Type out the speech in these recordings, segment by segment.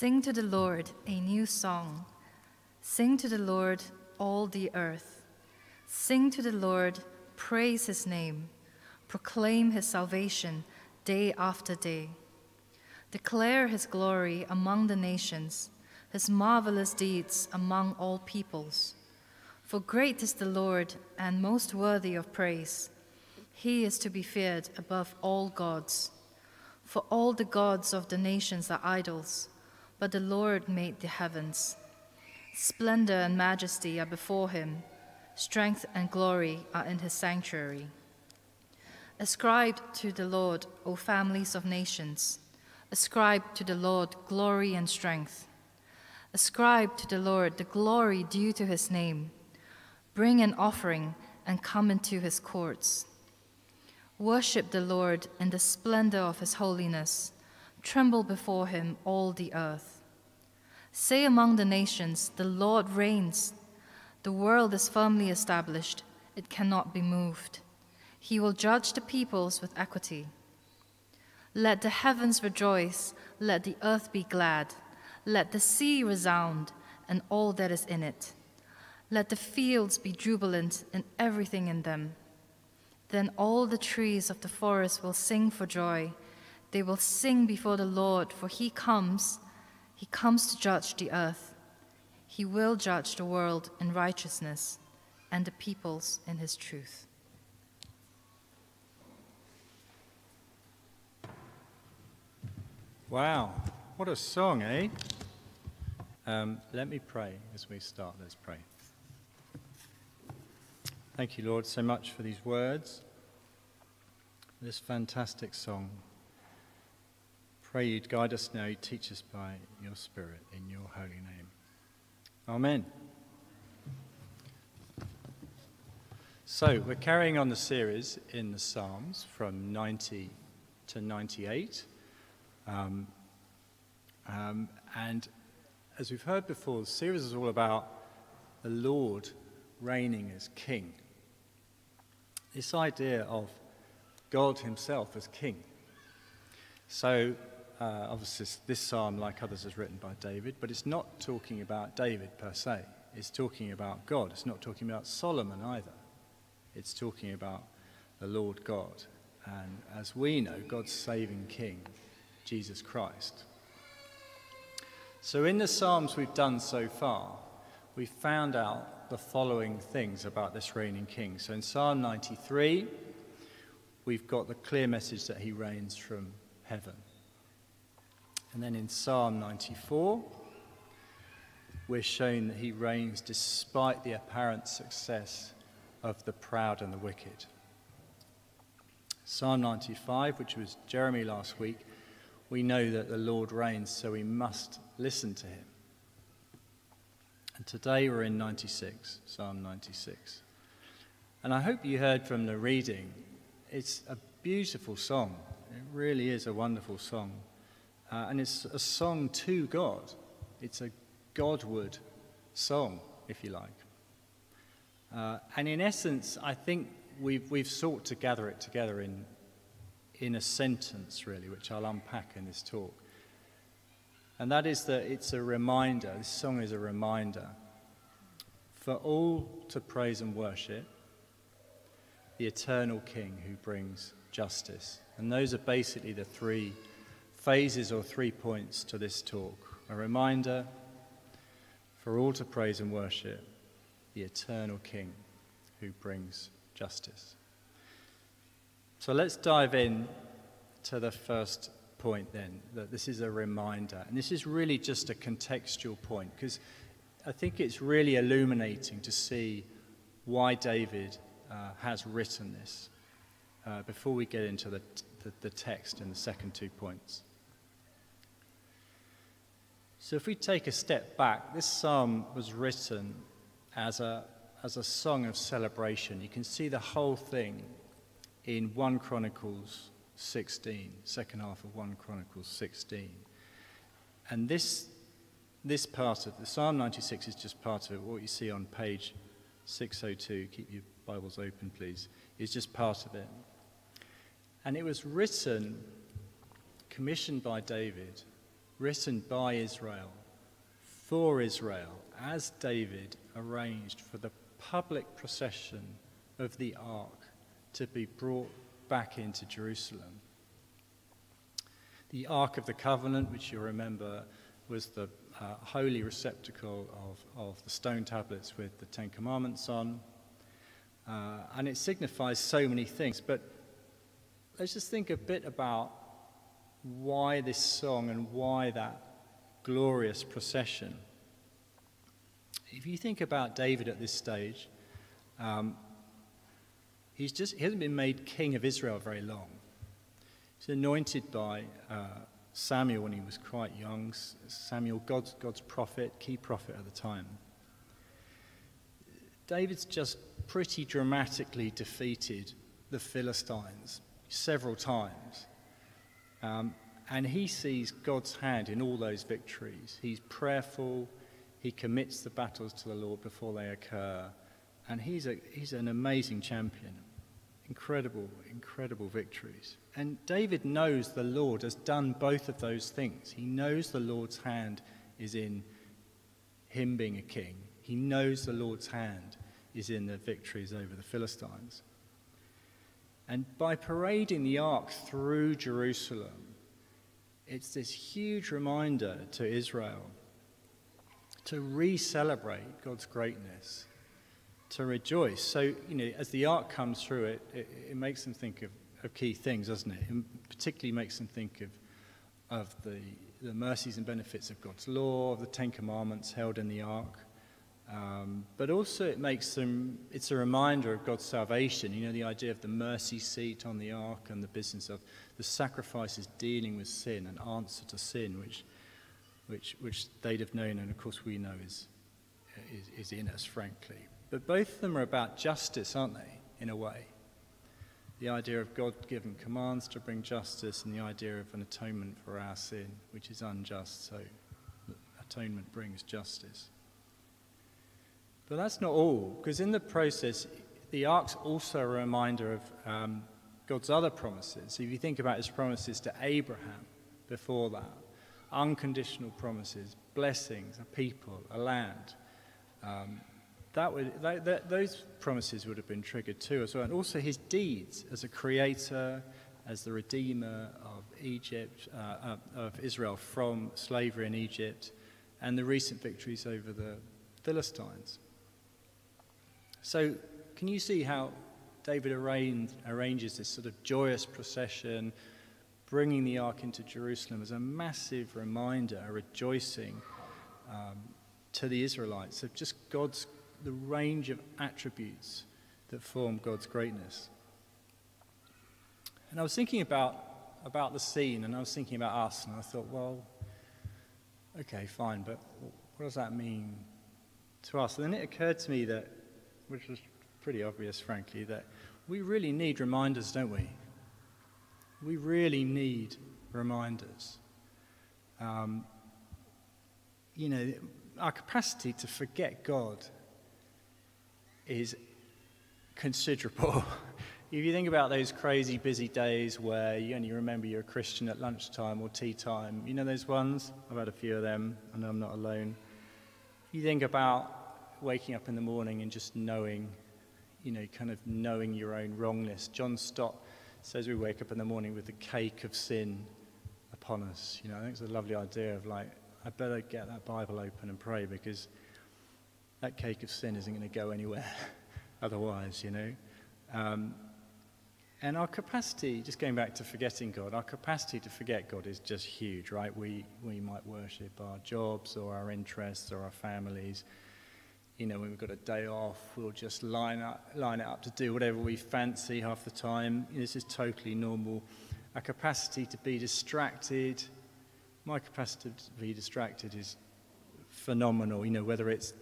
Sing to the Lord a new song. Sing to the Lord, all the earth. Sing to the Lord, praise his name. Proclaim his salvation day after day. Declare his glory among the nations, his marvelous deeds among all peoples. For great is the Lord and most worthy of praise. He is to be feared above all gods. For all the gods of the nations are idols, but the Lord made the heavens. Splendor and majesty are before him, strength and glory are in his sanctuary. Ascribe to the Lord, O families of nations. Ascribe to the Lord glory and strength. Ascribe to the Lord the glory due to his name. Bring an offering and come into his courts. Worship the Lord in the splendor of his holiness. Tremble before him, all the earth. Say among the nations, The Lord reigns. The world is firmly established, it cannot be moved. He will judge the peoples with equity. Let the heavens rejoice, let the earth be glad, let the sea resound, and all that is in it. Let the fields be jubilant and everything in them. Then all the trees of the forest will sing for joy. They will sing before the Lord, for he comes, he comes to judge the earth. He will judge the world in righteousness and the peoples in his truth. Wow, what a song, eh? Um, let me pray as we start. Let's pray. Thank you, Lord, so much for these words, this fantastic song. Pray you'd guide us now, you'd teach us by your Spirit in your holy name. Amen. So, we're carrying on the series in the Psalms from 90 to 98. Um, um, and as we've heard before, the series is all about the Lord reigning as king. This idea of God Himself as king. So, uh, obviously, this psalm, like others, is written by David, but it's not talking about David per se. It's talking about God. It's not talking about Solomon either. It's talking about the Lord God. And as we know, God's saving king Jesus Christ. So, in the Psalms we've done so far, we've found out the following things about this reigning king. So, in Psalm 93, we've got the clear message that he reigns from heaven. And then in Psalm 94, we're shown that he reigns despite the apparent success of the proud and the wicked. Psalm 95, which was Jeremy last week, we know that the Lord reigns, so we must listen to him. And today we're in 96, Psalm 96. And I hope you heard from the reading, it's a beautiful song. It really is a wonderful song. Uh, and it's a song to God. It's a Godward song, if you like. Uh, and in essence, I think we've, we've sought to gather it together in in a sentence, really, which I'll unpack in this talk. And that is that it's a reminder, this song is a reminder for all to praise and worship the eternal King who brings justice. And those are basically the three phases or three points to this talk. A reminder for all to praise and worship the eternal King who brings justice. So let's dive in to the first point then, that this is a reminder. And this is really just a contextual point because I think it's really illuminating to see why David uh, has written this uh, before we get into the, the, the text in the second two points. So, if we take a step back, this psalm was written as a, as a song of celebration. You can see the whole thing in 1 Chronicles 16, second half of 1 Chronicles 16. And this, this part of the Psalm 96 is just part of it. What you see on page 602, keep your Bibles open, please, is just part of it. And it was written, commissioned by David, written by Israel, for Israel, as David arranged for the public procession of the ark to be brought back into Jerusalem. The Ark of the Covenant, which you remember was the uh, holy receptacle of, of the stone tablets with the Ten Commandments on. Uh, and it signifies so many things. But let's just think a bit about why this song and why that glorious procession. If you think about David at this stage, um, he's just, he hasn't been made king of Israel very long. He's anointed by uh, Samuel when he was quite young. Samuel, God's, God's prophet, key prophet at the time. David's just pretty dramatically defeated the Philistines several times. Um, and he sees God's hand in all those victories. He's prayerful, he commits the battles to the Lord before they occur, and he's, a, he's an amazing champion. Incredible, incredible victories. And David knows the Lord has done both of those things. He knows the Lord's hand is in him being a king, he knows the Lord's hand is in the victories over the Philistines. And by parading the ark through Jerusalem, it's this huge reminder to Israel to re celebrate God's greatness, to rejoice. So, you know, as the ark comes through, it, it, it makes them think of, of key things, doesn't it? It particularly makes them think of, of the, the mercies and benefits of God's law, of the Ten Commandments held in the ark. Um, but also, it makes them, it's a reminder of God's salvation. You know, the idea of the mercy seat on the ark and the business of the sacrifices dealing with sin and answer to sin, which, which, which they'd have known, and of course we know is, is, is in us, frankly. But both of them are about justice, aren't they, in a way? The idea of God given commands to bring justice and the idea of an atonement for our sin, which is unjust, so atonement brings justice. But that's not all, because in the process, the ark's also a reminder of um, God's other promises. If you think about his promises to Abraham before that, unconditional promises, blessings, a people, a land, um, that would, that, that, those promises would have been triggered too as well. And also his deeds as a creator, as the redeemer of Egypt, uh, of Israel from slavery in Egypt, and the recent victories over the Philistines. So, can you see how David arranges this sort of joyous procession, bringing the ark into Jerusalem as a massive reminder, a rejoicing um, to the Israelites of just God's, the range of attributes that form God's greatness. And I was thinking about, about the scene, and I was thinking about us, and I thought, well, okay, fine, but what does that mean to us? And then it occurred to me that which was pretty obvious, frankly, that we really need reminders, don't we? We really need reminders. Um, you know, our capacity to forget God is considerable. if you think about those crazy busy days where you only remember you're a Christian at lunchtime or tea time, you know those ones? I've had a few of them, and I'm not alone. If You think about waking up in the morning and just knowing, you know, kind of knowing your own wrongness. John Stott says we wake up in the morning with the cake of sin upon us. You know, I think it's a lovely idea of like, I better get that Bible open and pray because that cake of sin isn't going to go anywhere otherwise, you know. Um, and our capacity, just going back to forgetting God, our capacity to forget God is just huge, right? We, we might worship our jobs or our interests or our families you know, when we've got a day off, we'll just line, up, line it up to do whatever we fancy half the time. This is totally normal. Our capacity to be distracted, my capacity to be distracted is phenomenal. You know, whether it's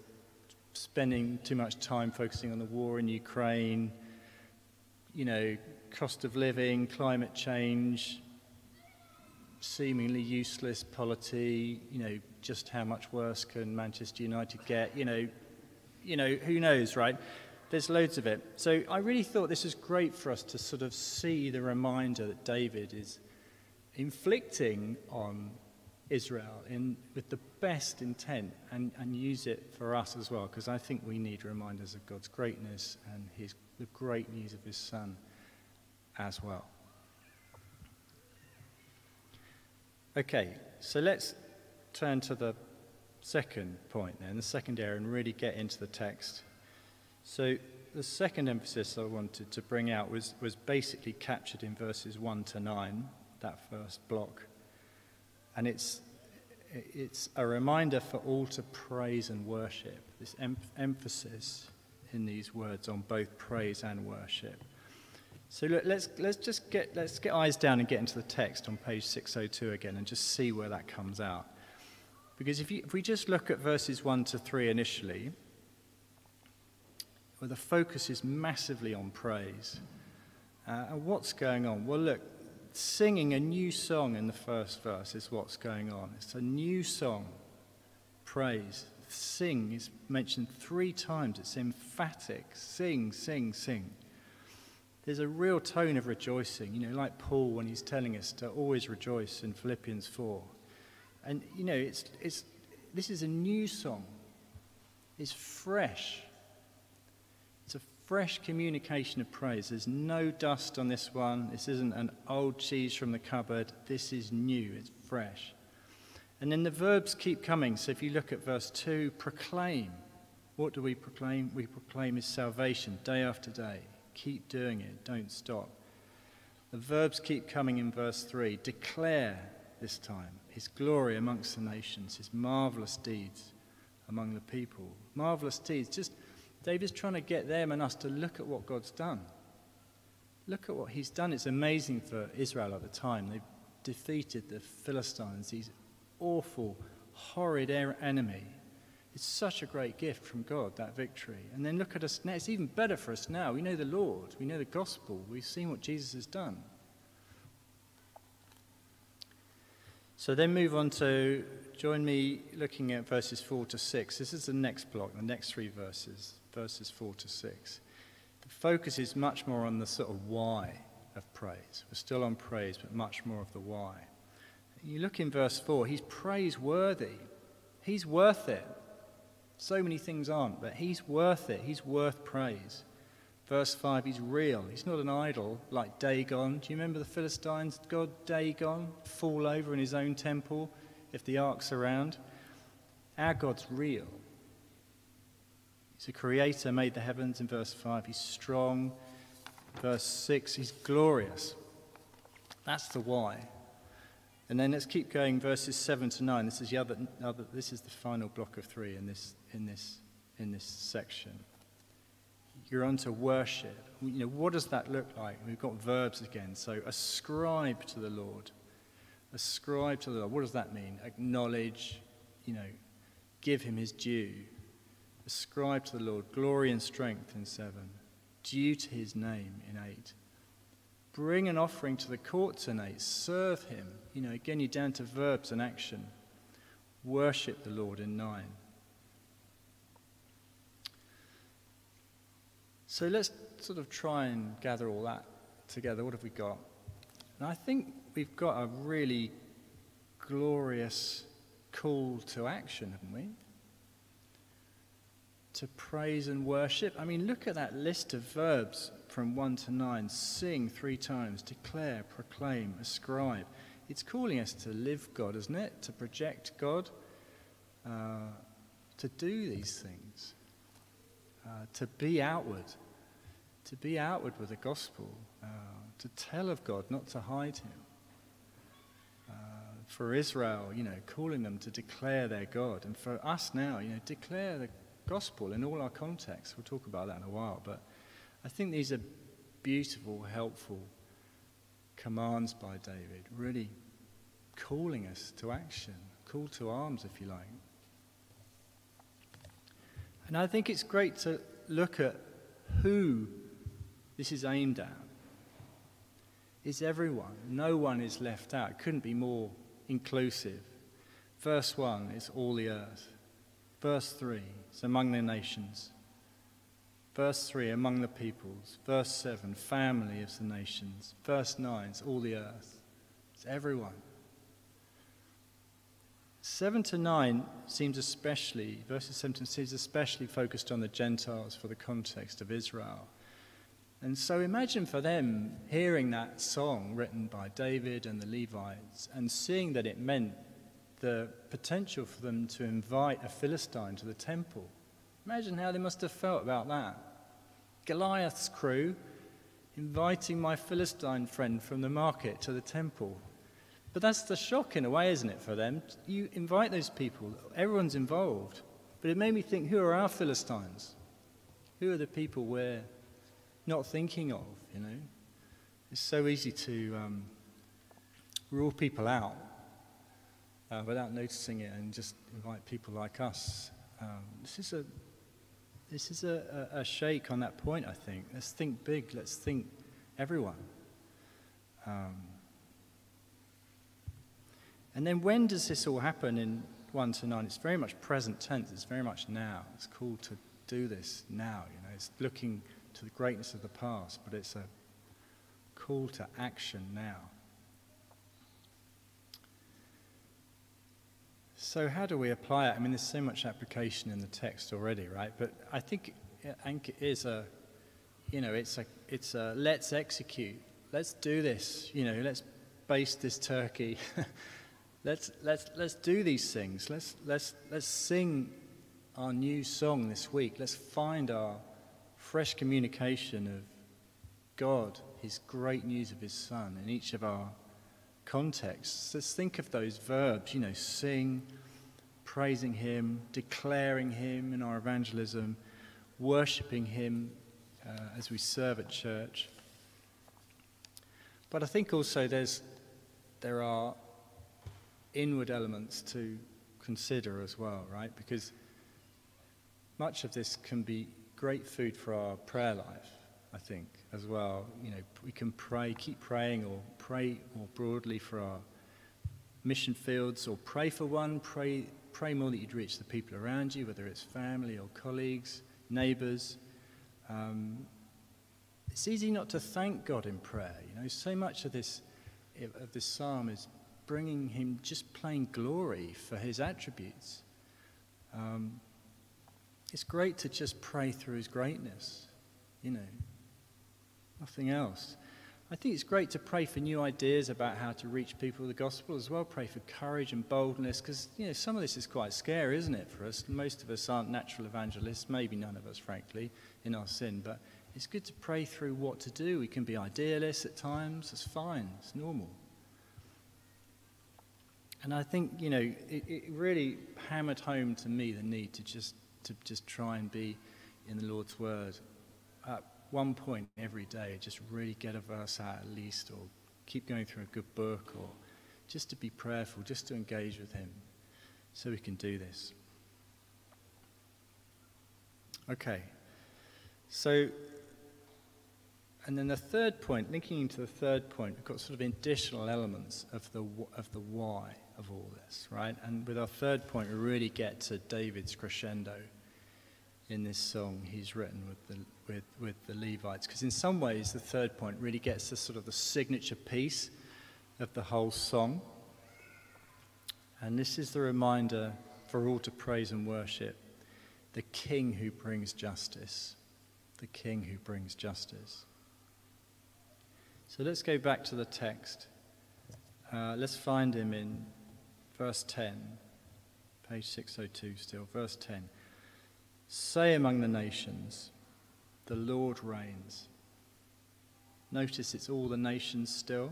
spending too much time focusing on the war in Ukraine, you know, cost of living, climate change, seemingly useless polity, you know, just how much worse can Manchester United get, you know, you know, who knows, right? There's loads of it. So I really thought this is great for us to sort of see the reminder that David is inflicting on Israel in, with the best intent and, and use it for us as well, because I think we need reminders of God's greatness and his, the great news of his Son as well. Okay, so let's turn to the second point then, the second area, and really get into the text. So, the second emphasis I wanted to bring out was, was basically captured in verses 1 to 9, that first block. And it's, it's a reminder for all to praise and worship, this em- emphasis in these words on both praise and worship. So look, let's, let's just get, let's get eyes down and get into the text on page 602 again and just see where that comes out. Because if, you, if we just look at verses 1 to 3 initially, where the focus is massively on praise. Uh, and what's going on? Well, look, singing a new song in the first verse is what's going on. It's a new song, praise. Sing is mentioned three times. It's emphatic. Sing, sing, sing. There's a real tone of rejoicing, you know, like Paul when he's telling us to always rejoice in Philippians 4. And, you know, it's, it's, this is a new song. It's fresh. It's a fresh communication of praise. There's no dust on this one. This isn't an old cheese from the cupboard. This is new. It's fresh. And then the verbs keep coming. So if you look at verse 2, proclaim. What do we proclaim? We proclaim his salvation day after day. Keep doing it. Don't stop. The verbs keep coming in verse 3. Declare this time his glory amongst the nations, his marvelous deeds among the people. Marvelous deeds. Just David's trying to get them and us to look at what God's done. Look at what he's done. It's amazing for Israel at the time. They've defeated the Philistines, these awful, horrid er-, enemy. It's such a great gift from God, that victory. And then look at us now. It's even better for us now. We know the Lord, we know the gospel, we've seen what Jesus has done. So then move on to join me looking at verses 4 to 6. This is the next block, the next three verses, verses 4 to 6. The focus is much more on the sort of why of praise. We're still on praise, but much more of the why. You look in verse 4, he's praiseworthy. He's worth it. So many things aren't, but he's worth it. He's worth praise. Verse 5, he's real. He's not an idol like Dagon. Do you remember the Philistines' god Dagon fall over in his own temple if the ark's around? Our God's real. He's a creator, made the heavens in verse 5. He's strong. Verse 6, he's glorious. That's the why. And then let's keep going, verses 7 to 9. This is, the other, other, this is the final block of three in this, in this, in this section you're on to worship. You know, what does that look like? We've got verbs again. So ascribe to the Lord. Ascribe to the Lord. What does that mean? Acknowledge, you know, give him his due. Ascribe to the Lord glory and strength in seven. Due to his name in eight. Bring an offering to the courts in eight. Serve him. You know, again, you're down to verbs and action. Worship the Lord in nine. So let's sort of try and gather all that together. What have we got? And I think we've got a really glorious call to action, haven't we? To praise and worship. I mean, look at that list of verbs from 1 to 9 sing three times, declare, proclaim, ascribe. It's calling us to live God, isn't it? To project God, uh, to do these things, uh, to be outward to be outward with the gospel, uh, to tell of God, not to hide him. Uh, for Israel, you know, calling them to declare their God. And for us now, you know, declare the gospel in all our contexts. We'll talk about that in a while. But I think these are beautiful, helpful commands by David, really calling us to action, call to arms, if you like. And I think it's great to look at who this is aimed at is everyone. No one is left out. It couldn't be more inclusive. Verse 1 is all the earth. Verse 3 is among the nations. Verse 3, among the peoples. Verse 7, family of the nations. Verse 9 is all the earth. It's everyone. 7 to 9 seems especially, verses 7 to 9 seems especially focused on the Gentiles for the context of Israel. And so imagine for them hearing that song written by David and the Levites and seeing that it meant the potential for them to invite a Philistine to the temple. Imagine how they must have felt about that. Goliath's crew inviting my Philistine friend from the market to the temple. But that's the shock in a way, isn't it, for them? You invite those people, everyone's involved. But it made me think who are our Philistines? Who are the people we're not thinking of, you know? It's so easy to um, rule people out uh, without noticing it and just invite people like us. Um, this is a this is a, a, a, shake on that point, I think. Let's think big. Let's think everyone. Um, and then when does this all happen in 1 to 9? It's very much present tense. It's very much now. It's cool to do this now. You know, it's looking to the greatness of the past, but it's a call to action now. So, how do we apply it? I mean, there's so much application in the text already, right? But I think it is a, you know, it's a, it's a let's execute, let's do this, you know, let's baste this turkey, let's, let's, let's do these things, let's, let's, let's sing our new song this week, let's find our fresh communication of God, His great news of His Son in each of our contexts. Let's think of those verbs, you know, sing, praising Him, declaring Him in our evangelism, worshipping Him uh, as we serve at church. But I think also there's, there are inward elements to consider as well, right? Because much of this can be great food for our prayer life, I think, as well. You know, we can pray, keep praying, or pray more broadly for our mission fields, or pray for one, pray, pray more that you'd reach the people around you, whether it's family or colleagues, neighbors. Um, it's easy not to thank God in prayer. You know, so much of this of this psalm is bringing Him just plain glory for His attributes. Um, it's great to just pray through his greatness, you know, nothing else. I think it's great to pray for new ideas about how to reach people with the gospel as well. Pray for courage and boldness because, you know, some of this is quite scary, isn't it, for us? Most of us aren't natural evangelists, maybe none of us, frankly, in our sin, but it's good to pray through what to do. We can be idealists at times, it's fine, it's normal. And I think, you know, it, it really hammered home to me the need to just to just try and be in the Lord's Word at one point every day, just really get a verse out at least, or keep going through a good book, or just to be prayerful, just to engage with Him, so we can do this. Okay, so, and then the third point, linking into the third point, we've got sort of additional elements of the, of the why of all this, right? And with our third point, we really get to David's crescendo in this song he's written with the, with, with the Levites. Because in some ways, the third point really gets the sort of the signature piece of the whole song. And this is the reminder for all to praise and worship the King who brings justice. The King who brings justice. So let's go back to the text. Uh, let's find him in verse 10, page 602 still, verse 10. Say among the nations, the Lord reigns. Notice it's all the nations still.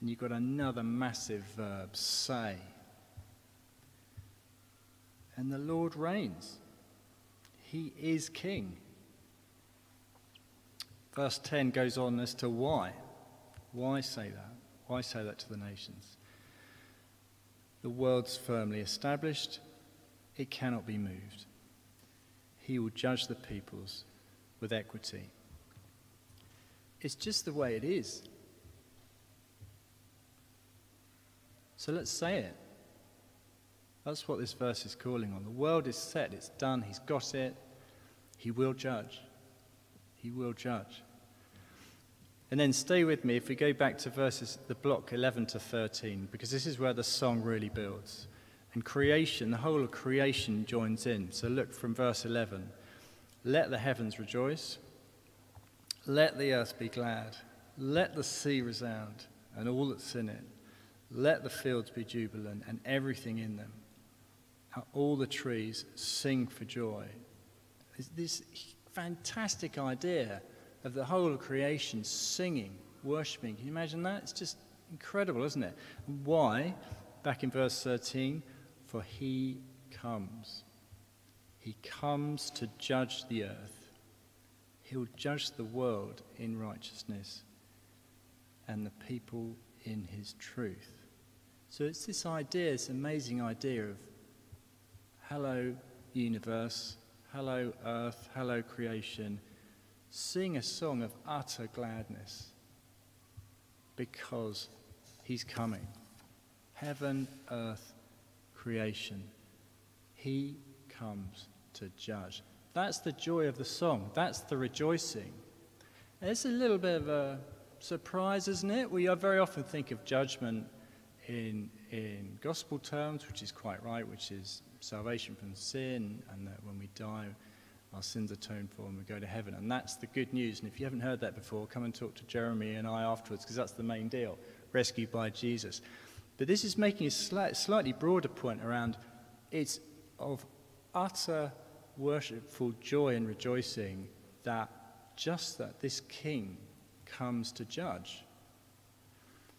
And you've got another massive verb, say. And the Lord reigns. He is king. Verse 10 goes on as to why. Why say that? Why say that to the nations? The world's firmly established, it cannot be moved he will judge the peoples with equity. It's just the way it is. So let's say it. That's what this verse is calling on. The world is set, it's done, he's got it. He will judge. He will judge. And then stay with me if we go back to verses, the block 11 to 13, because this is where the song really builds. And creation, the whole of creation joins in. So look from verse 11. Let the heavens rejoice. Let the earth be glad. Let the sea resound and all that's in it. Let the fields be jubilant and everything in them. All the trees sing for joy. This fantastic idea of the whole of creation singing, worshipping. Can you imagine that? It's just incredible, isn't it? Why? Back in verse 13, for he comes. He comes to judge the earth. He'll judge the world in righteousness and the people in his truth. So it's this idea, this amazing idea of hello, universe, hello, earth, hello, creation. Sing a song of utter gladness because he's coming. Heaven, earth, creation. He comes to judge. That's the joy of the song. That's the rejoicing. it's a little bit of a surprise, isn't it? We very often think of judgment in, in gospel terms, which is quite right, which is salvation from sin, and that when we die, our sins are atoned for and we go to heaven. And that's the good news. And if you haven't heard that before, come and talk to Jeremy and I afterwards, because that's the main deal rescued by Jesus. But this is making a slightly broader point around it's of utter worshipful joy and rejoicing that just that this king comes to judge.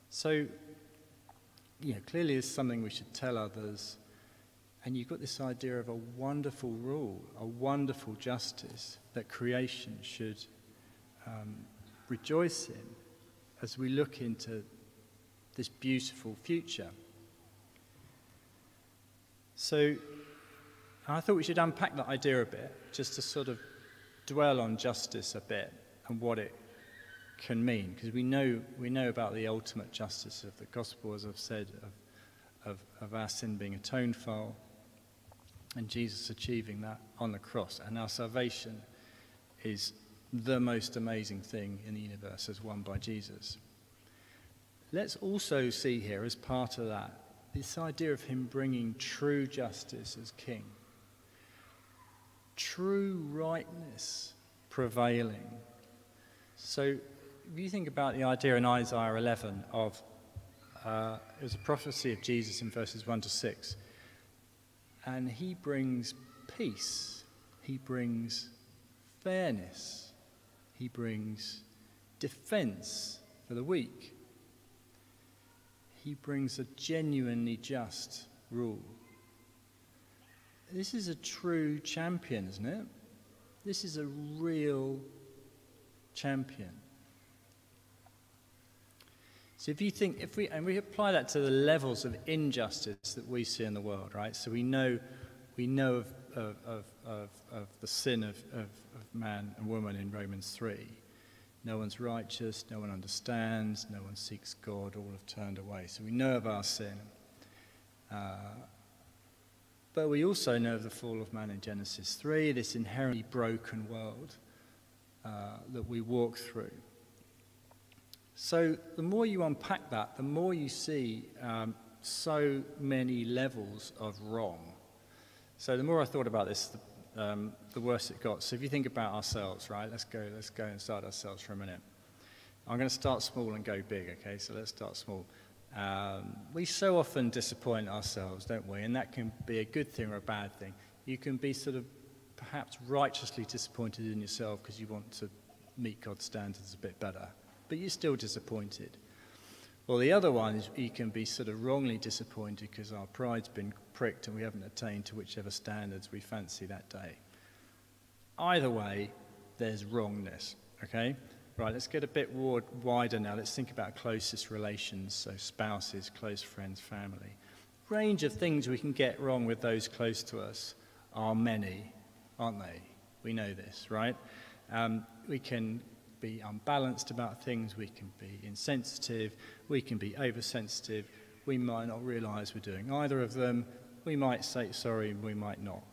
So, you know, clearly it's something we should tell others. And you've got this idea of a wonderful rule, a wonderful justice that creation should um, rejoice in as we look into this beautiful future. So I thought we should unpack that idea a bit, just to sort of dwell on justice a bit and what it can mean, because we know, we know about the ultimate justice of the gospel, as I've said, of, of, of our sin being atoned for, and Jesus achieving that on the cross. And our salvation is the most amazing thing in the universe as won by Jesus. Let's also see here, as part of that, this idea of him bringing true justice as king, true rightness prevailing. So if you think about the idea in Isaiah 11 of uh, it was a prophecy of Jesus in verses 1 to 6, and he brings peace, he brings fairness, he brings defense for the weak, he brings a genuinely just rule. This is a true champion, isn't it? This is a real champion. So if you think, if we, and we apply that to the levels of injustice that we see in the world, right? So we know, we know of, of, of, of, the sin of, of, of man and woman in Romans 3. No one's righteous, no one understands, no one seeks God, all have turned away. So we know of our sin. Uh, but we also know of the fall of man in Genesis 3, this inherently broken world uh, that we walk through. So the more you unpack that, the more you see um, so many levels of wrong. So the more I thought about this, the, um, the worse it got. So if you think about ourselves, right? Let's go. Let's go start ourselves for a minute. I'm going to start small and go big. Okay, so let's start small. Um, we so often disappoint ourselves, don't we? And that can be a good thing or a bad thing. You can be sort of perhaps righteously disappointed in yourself because you want to meet God's standards a bit better but you're still disappointed. Well, the other one is you can be sort of wrongly disappointed because our pride's been pricked and we haven't attained to whichever standards we fancy that day. Either way, there's wrongness, okay? Right, let's get a bit wider now. Let's think about closest relations, so spouses, close friends, family. Range of things we can get wrong with those close to us are many, aren't they? We know this, right? Um, we can be unbalanced about things, we can be insensitive, we can be oversensitive, we might not realize we're doing either of them, we might say sorry, we might not.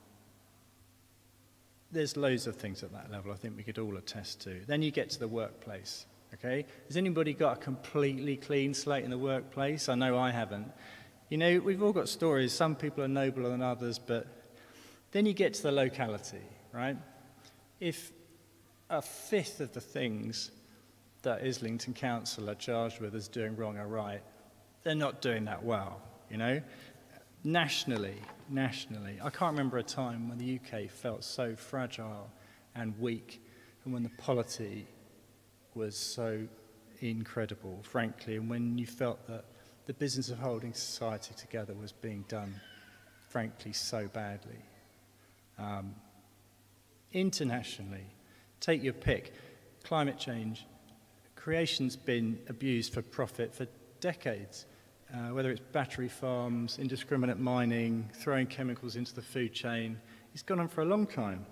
There's loads of things at that level I think we could all attest to. Then you get to the workplace, Okay? Has anybody got a completely clean slate in the workplace? I know I haven't. You know, we've all got stories. Some people are nobler than others, but then you get to the locality, right? If a fifth of the things that Islington Council are charged with as doing wrong are right, they're not doing that well, you know? Nationally, nationally, I can't remember a time when the UK felt so fragile and weak and when the polity was so incredible, frankly, and when you felt that the business of holding society together was being done, frankly, so badly. Um, internationally, take your pick. Climate change, creation's been abused for profit for decades. Uh, whether it's battery farms, indiscriminate mining, throwing chemicals into the food chain, it's gone on for a long time.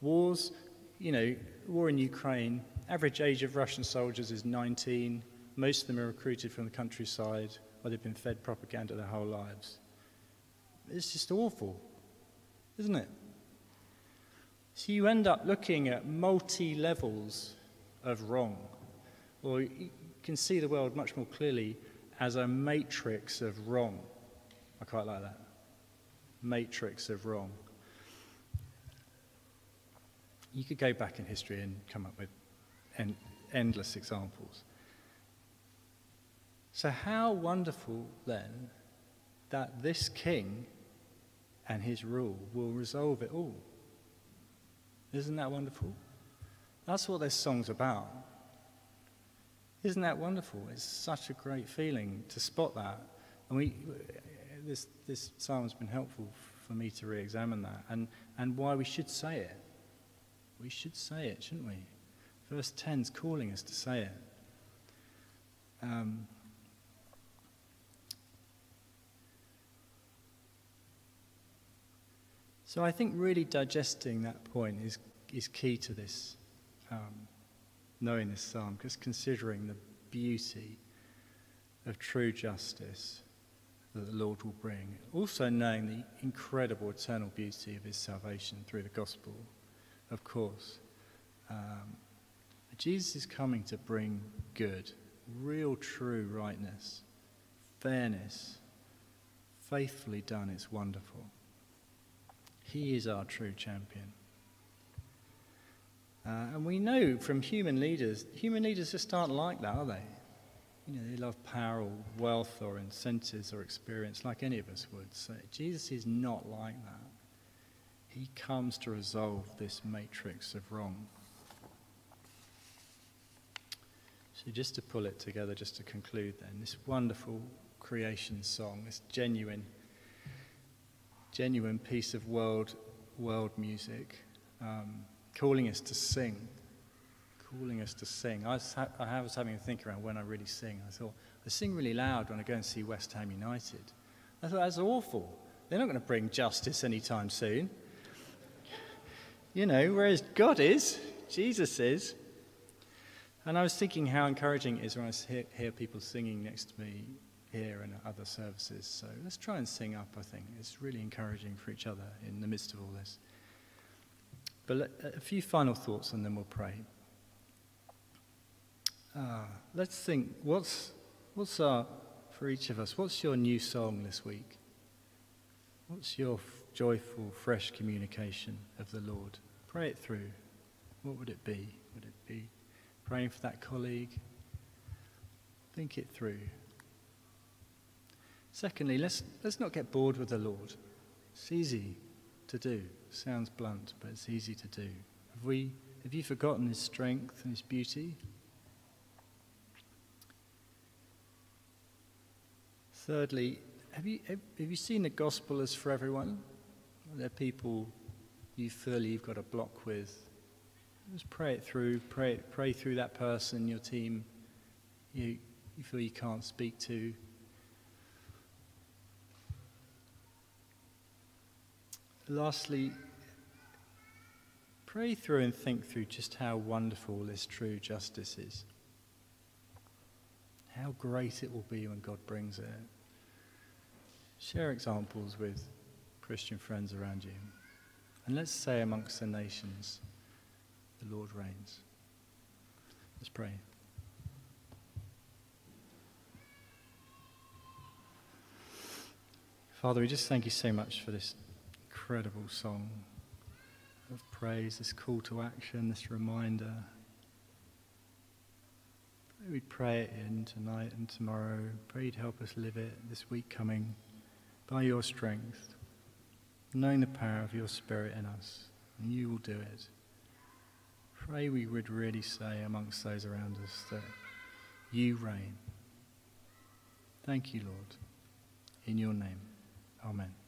Wars, you know, war in Ukraine, average age of Russian soldiers is 19. Most of them are recruited from the countryside where they've been fed propaganda their whole lives. It's just awful, isn't it? So you end up looking at multi levels of wrong, or you can see the world much more clearly as a matrix of wrong. I quite like that. Matrix of wrong. You could go back in history and come up with en- endless examples. So, how wonderful then that this king and his rule will resolve it all. Isn't that wonderful? That's what this song's about. Isn't that wonderful? It's such a great feeling to spot that. And we, this, this psalm has been helpful for me to re examine that and, and why we should say it. We should say it, shouldn't we? Verse 10's calling us to say it. Um, so I think really digesting that point is, is key to this. Um, knowing this psalm, just considering the beauty of true justice that the Lord will bring. Also, knowing the incredible eternal beauty of his salvation through the gospel, of course. Um, Jesus is coming to bring good, real, true rightness, fairness, faithfully done. It's wonderful. He is our true champion. Uh, and we know from human leaders, human leaders just aren't like that, are they? You know, they love power or wealth or incentives or experience like any of us would. So Jesus is not like that. He comes to resolve this matrix of wrong. So just to pull it together, just to conclude then, this wonderful creation song, this genuine, genuine piece of world, world music. Um, calling us to sing. Calling us to sing. I was, ha- I was having a think around when I really sing. I thought, I sing really loud when I go and see West Ham United. I thought, that's awful. They're not going to bring justice anytime soon. You know, whereas God is, Jesus is. And I was thinking how encouraging it is when I hear, hear people singing next to me here and other services. So let's try and sing up, I think. It's really encouraging for each other in the midst of all this. But a few final thoughts and then we'll pray. Uh, let's think what's, what's our, for each of us, what's your new song this week? What's your f- joyful, fresh communication of the Lord? Pray it through. What would it be? Would it be praying for that colleague? Think it through. Secondly, let's, let's not get bored with the Lord. It's easy to do. Sounds blunt, but it's easy to do. Have, we, have you forgotten his strength and his beauty? Thirdly, have you, have, have you seen the gospel as for everyone? Are there people you feel you've got a block with? Just pray it through. Pray, pray through that person, your team, you, you feel you can't speak to. lastly, pray through and think through just how wonderful this true justice is. How great it will be when God brings it. Share examples with Christian friends around you. And let's say amongst the nations, the Lord reigns. Let's pray. Father, we just thank you so much for this incredible song of praise, this call to action, this reminder. Pray we'd pray it in tonight and tomorrow. Pray you'd help us live it this week coming by your strength, knowing the power of your Spirit in us, and you will do it. Pray we would really say amongst those around us that you reign. Thank you, Lord. In your name, amen.